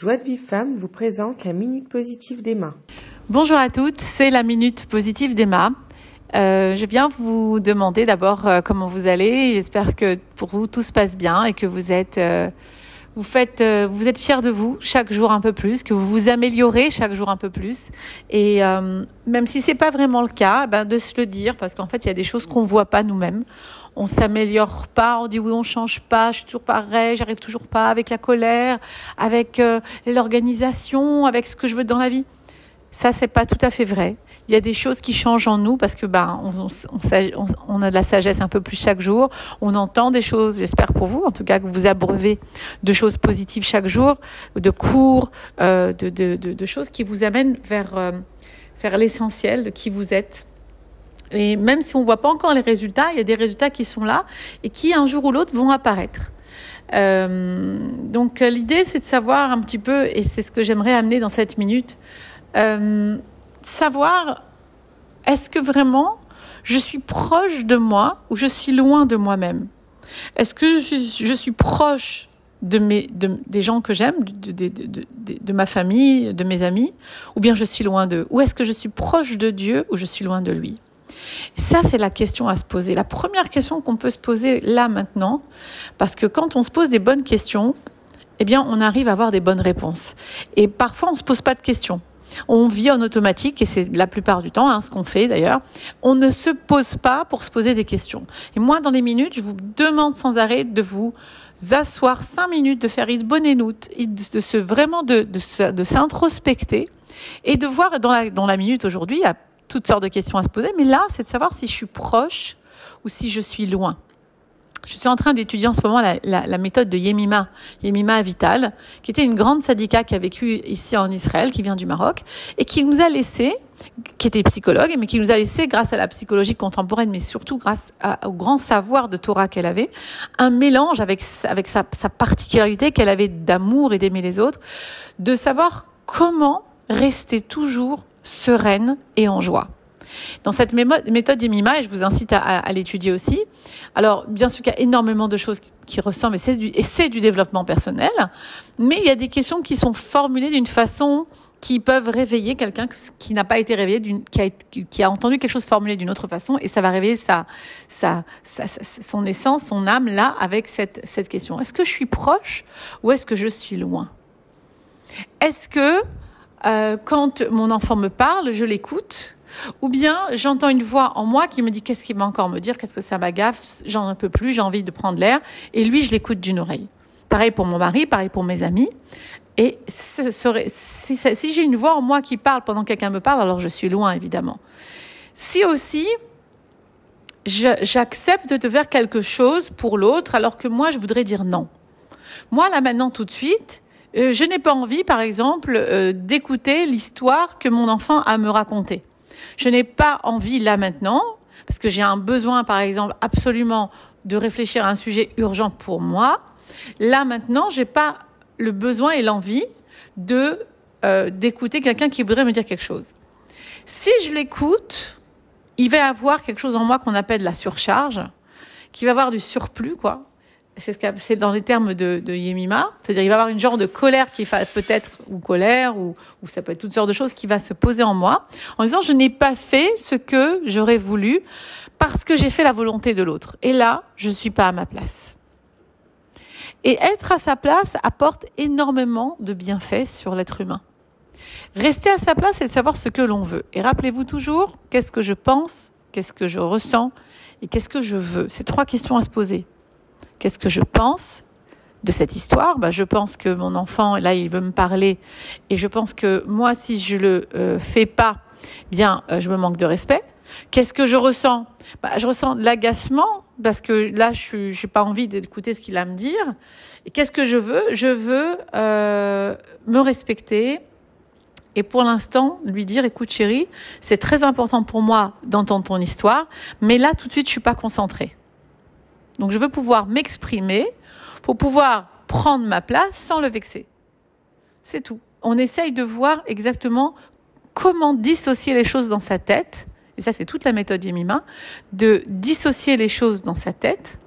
Joie de Vive Femme vous présente la Minute Positive d'Emma. Bonjour à toutes, c'est la Minute Positive d'Emma. Euh, je viens vous demander d'abord euh, comment vous allez. J'espère que pour vous tout se passe bien et que vous êtes, euh, vous faites, euh, vous êtes fiers de vous chaque jour un peu plus, que vous vous améliorez chaque jour un peu plus. Et euh, même si c'est pas vraiment le cas, ben de se le dire parce qu'en fait il y a des choses qu'on voit pas nous-mêmes on s'améliore pas, on dit oui, on change pas, je suis toujours pareil, j'arrive toujours pas avec la colère, avec euh, l'organisation, avec ce que je veux dans la vie. Ça, c'est pas tout à fait vrai. Il y a des choses qui changent en nous parce que ben on, on, on, a de la sagesse un peu plus chaque jour. On entend des choses, j'espère pour vous, en tout cas que vous abreuvez de choses positives chaque jour, de cours, euh, de, de, de, de, choses qui vous amènent vers, euh, vers l'essentiel de qui vous êtes. Et même si on voit pas encore les résultats, il y a des résultats qui sont là et qui un jour ou l'autre vont apparaître. Euh, donc l'idée c'est de savoir un petit peu, et c'est ce que j'aimerais amener dans cette minute, euh, savoir est-ce que vraiment je suis proche de moi ou je suis loin de moi-même? Est-ce que je, suis proche de mes, de, des gens que j'aime, de, de, ma famille, de mes amis, ou bien je suis loin d'eux? Ou est-ce que je suis proche de Dieu ou je suis loin de lui? Ça, c'est la question à se poser. La première question qu'on peut se poser là maintenant, parce que quand on se pose des bonnes questions, eh bien, on arrive à avoir des bonnes réponses. Et parfois, on se pose pas de questions. On vit en automatique, et c'est la plupart du temps hein, ce qu'on fait d'ailleurs. On ne se pose pas pour se poser des questions. Et moi, dans les minutes, je vous demande sans arrêt de vous asseoir cinq minutes, de faire une bonne énoute, de se vraiment de, de, de s'introspecter et de voir dans la, dans la minute aujourd'hui, il y a toutes sortes de questions à se poser, mais là, c'est de savoir si je suis proche ou si je suis loin. Je suis en train d'étudier en ce moment la, méthode de Yemima, Yemima Vital, qui était une grande syndicat qui a vécu ici en Israël, qui vient du Maroc, et qui nous a laissé, qui était psychologue, mais qui nous a laissé, grâce à la psychologie contemporaine, mais surtout grâce au grand savoir de Torah qu'elle avait, un mélange avec, avec sa particularité qu'elle avait d'amour et d'aimer les autres, de savoir comment rester toujours sereine et en joie. Dans cette méthode d'Emima, et je vous incite à, l'étudier aussi, alors bien sûr qu'il y a énormément de choses qui, ressemblent, et c'est du, développement personnel, mais il y a des questions qui sont formulées d'une façon qui peuvent réveiller quelqu'un qui n'a pas été réveillé, qui a, entendu quelque chose formulé d'une autre façon, et ça va réveiller sa, son essence, son âme là, avec cette, cette question. Est-ce que je suis proche ou est-ce que je suis loin? Est-ce que euh, quand mon enfant me parle, je l'écoute? Ou bien j'entends une voix en moi qui me dit qu'est-ce qu'il va encore me dire, qu'est-ce que ça m'agaffe, j'en peux plus, j'ai envie de prendre l'air. Et lui, je l'écoute d'une oreille. Pareil pour mon mari, pareil pour mes amis. Et ce serait, si, j'ai une voix en moi qui parle pendant que quelqu'un me parle, alors je suis loin, évidemment. Si aussi j'accepte de faire quelque chose pour l'autre, alors que moi, je voudrais dire non. Moi, là maintenant, tout de suite, euh, je n'ai pas envie, par exemple, euh, d'écouter l'histoire que mon enfant a me raconter. Je n'ai pas envie là maintenant, parce que j'ai un besoin, par exemple, absolument de réfléchir à un sujet urgent pour moi. Là maintenant, j'ai pas le besoin et l'envie de euh, d'écouter quelqu'un qui voudrait me dire quelque chose. Si je l'écoute, il va avoir quelque chose en moi qu'on appelle la surcharge, qui va avoir du surplus, quoi c'est ce c'est dans les termes de, de Yemima, c'est-à-dire il va y avoir une genre de colère qui va peut-être ou colère ou, ça peut être toutes sortes de choses qui va se poser en moi en disant je n'ai pas fait ce que j'aurais voulu parce que j'ai fait la volonté de l'autre et là je ne suis pas à ma place. Et être à sa place apporte énormément de bienfaits sur l'être humain. Rester à sa place, c'est savoir ce que l'on veut. Et rappelez-vous toujours, qu'est-ce que je pense, qu'est-ce que je ressens et qu'est-ce que je veux. C'est trois questions à se poser. Qu'est-ce que je pense de cette histoire? Bah, Je pense que mon enfant, là, il veut me parler. Et je pense que moi, si je le euh, fais pas, bien, euh, je me manque de respect. Qu'est-ce que je ressens? Bah, Je ressens de l'agacement parce que là, je n'ai pas envie d'écouter ce qu'il a à me dire. Qu'est-ce que je veux? Je veux euh, me respecter, et pour l'instant lui dire écoute chérie c'est très important pour moi d'entendre ton histoire mais là tout de suite je suis pas concentrée donc je veux pouvoir m'exprimer pour pouvoir prendre ma place sans le vexer. C'est tout. On essaye de voir exactement comment dissocier les choses dans sa tête. Et ça, c'est toute la méthode Yemima, de dissocier les choses dans sa tête,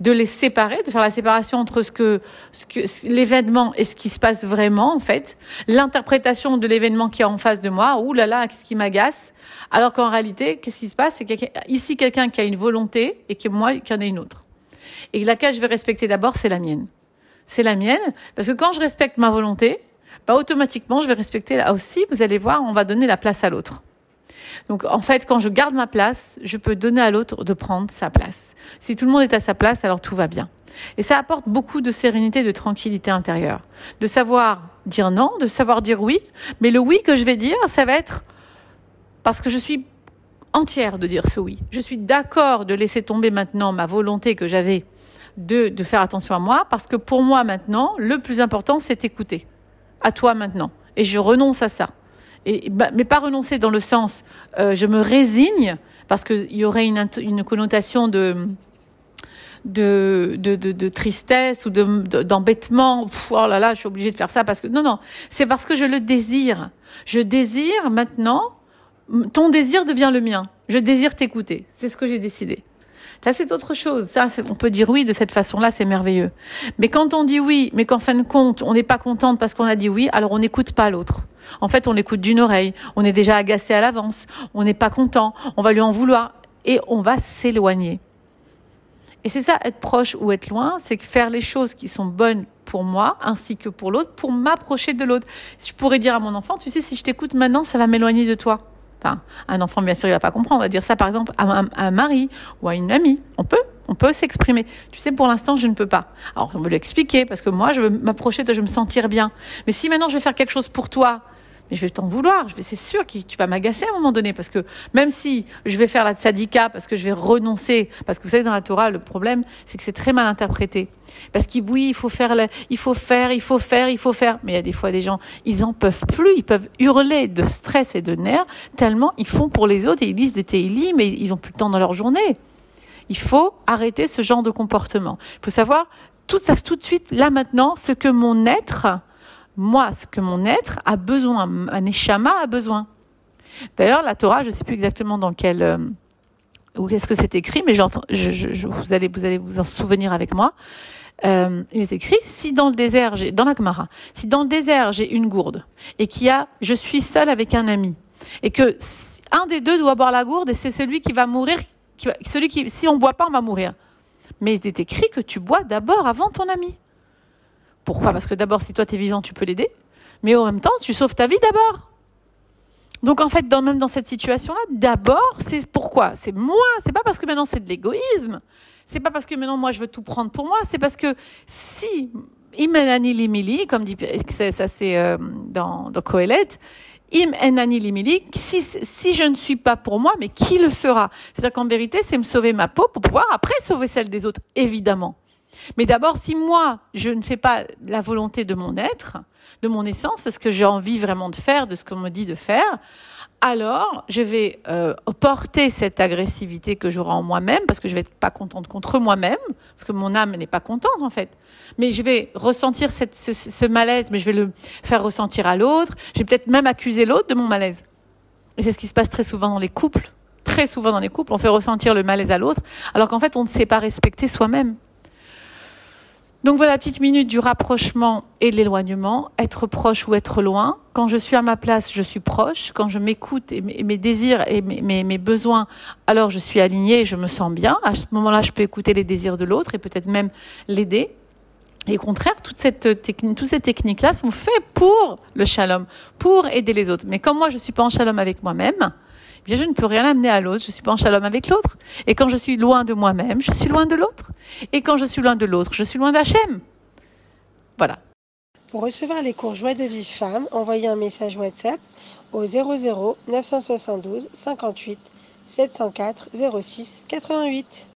de les séparer, de faire la séparation entre ce que, ce que l'événement et ce qui se passe vraiment en fait, l'interprétation de l'événement qui est en face de moi. Ouh là là, qu'est-ce qui m'agace Alors qu'en réalité, qu'est-ce qui se passe C'est ici quelqu'un qui a une volonté et que moi qui en ai une autre. Et laquelle je vais respecter d'abord, c'est la mienne. C'est la mienne parce que quand je respecte ma volonté, bah automatiquement je vais respecter là aussi. Vous allez voir, on va donner la place à l'autre. Donc en fait, quand je garde ma place, je peux donner à l'autre de prendre sa place. Si tout le monde est à sa place, alors tout va bien. Et ça apporte beaucoup de sérénité, de tranquillité intérieure. De savoir dire non, de savoir dire oui. Mais le oui que je vais dire, ça va être parce que je suis entière de dire ce oui. Je suis d'accord de laisser tomber maintenant ma volonté que j'avais de, de faire attention à moi, parce que pour moi maintenant, le plus important, c'est écouter. À toi maintenant. Et je renonce à ça et, bah, mais pas renoncer dans le sens euh, je me résigne parce qu'il y aurait une, une connotation de de, de, de, de, tristesse ou d'embêtement. oh là là, je suis obligée de faire ça parce que non non, c'est parce que je le désire. Je désire maintenant. Ton désir devient le mien. Je désire t'écouter. C'est ce que j'ai décidé. Ça, c'est autre chose. Ça, on peut dire oui de cette façon-là, c'est merveilleux. Mais quand on dit oui, mais qu'en fin de compte, on n'est pas contente parce qu'on a dit oui, alors on n'écoute pas l'autre. En fait, on l'écoute d'une oreille. On est déjà agacé à l'avance. On n'est pas content. On va lui en vouloir. Et on va s'éloigner. Et c'est ça, être proche ou être loin, c'est faire les choses qui sont bonnes pour moi ainsi que pour l'autre, pour m'approcher de l'autre. Je pourrais dire à mon enfant, tu sais, si je t'écoute maintenant, ça va m'éloigner de toi. Un enfant, bien sûr, il va pas comprendre. On va dire ça, par exemple, à un, mari ou à une amie. On peut, on peut s'exprimer. Tu sais, pour l'instant, je ne peux pas. Alors, on veut l'expliquer parce que moi, je veux m'approcher de, je veux me sentir bien. Mais si maintenant je vais faire quelque chose pour toi, mais je vais t'en vouloir. Je vais, c'est sûr que tu vas m'agacer à un moment donné parce que même si je vais faire la tzadika parce que je vais renoncer, parce que vous savez dans la Torah le problème c'est que c'est très mal interprété. Parce qu'il oui il faut faire, il faut faire, il faut faire, il faut faire. Mais il y a des fois des gens ils en peuvent plus, ils peuvent hurler de stress et de nerfs tellement ils font pour les autres et ils lisent des télis mais ils ont plus le temps dans leur journée. Il faut arrêter ce genre de comportement. Il faut savoir tout ça tout de suite là maintenant ce que mon être moi ce que mon être a besoin, un neshama a besoin. D'ailleurs, la Torah, je ne sais plus exactement dans quel euh, où est-ce que c'est écrit, mais vous allez vous en souvenir avec moi. Euh, il est écrit si dans le désert, j'ai dans la Gemara, si dans le désert j'ai une gourde et qu'il y a, je suis seul avec un ami et que un des deux doit boire la gourde et c'est celui qui va mourir, celui qui, si on boit pas, on va mourir. Mais il est écrit que tu bois d'abord avant ton ami. Pourquoi? Parce que d'abord, si toi tu vivant, tu peux l'aider, mais en même temps, tu sauves ta vie d'abord. Donc en fait, dans, même dans cette situation-là, d'abord, c'est pourquoi? C'est moi. C'est pas parce que maintenant c'est de l'égoïsme. C'est pas parce que maintenant moi je veux tout prendre pour moi. C'est parce que si limili, comme dit ça c'est euh, dans, dans Kohelet, im si, si je ne suis pas pour moi, mais qui le sera? C'est-à-dire qu'en vérité, c'est me sauver ma peau pour pouvoir après sauver celle des autres, évidemment. Mais d'abord, si moi, je ne fais pas la volonté de mon être, de mon essence, ce que j'ai envie vraiment de faire, de ce qu'on me dit de faire, alors je vais euh, porter cette agressivité que j'aurai en moi-même, parce que je vais être pas contente contre moi-même, parce que mon âme n'est pas contente en fait. Mais je vais ressentir cette, ce, ce malaise, mais je vais le faire ressentir à l'autre. Je vais peut-être même accuser l'autre de mon malaise. Et c'est ce qui se passe très souvent dans les couples. Très souvent dans les couples, on fait ressentir le malaise à l'autre, alors qu'en fait, on ne sait pas respecter soi-même. Donc voilà la petite minute du rapprochement et de l'éloignement, être proche ou être loin. Quand je suis à ma place, je suis proche. Quand je m'écoute et mes, désirs et mes, besoins, alors je suis alignée et je me sens bien. À ce moment-là, je peux écouter les désirs de l'autre et peut-être même l'aider. Et au contraire, toutes ces techniques-là sont faites pour le shalom, pour aider les autres. Mais comme moi, je suis pas en shalom avec moi-même, je ne peux rien amener à l'autre, je suis pas en shalom avec l'autre. Et quand je suis loin de moi-même, je suis loin de l'autre. Et quand je suis loin de l'autre, je suis loin d'Hachem. Voilà. Pour recevoir les cours Joie de vie femme, envoyez un message WhatsApp au 00 972 58 704 06 88.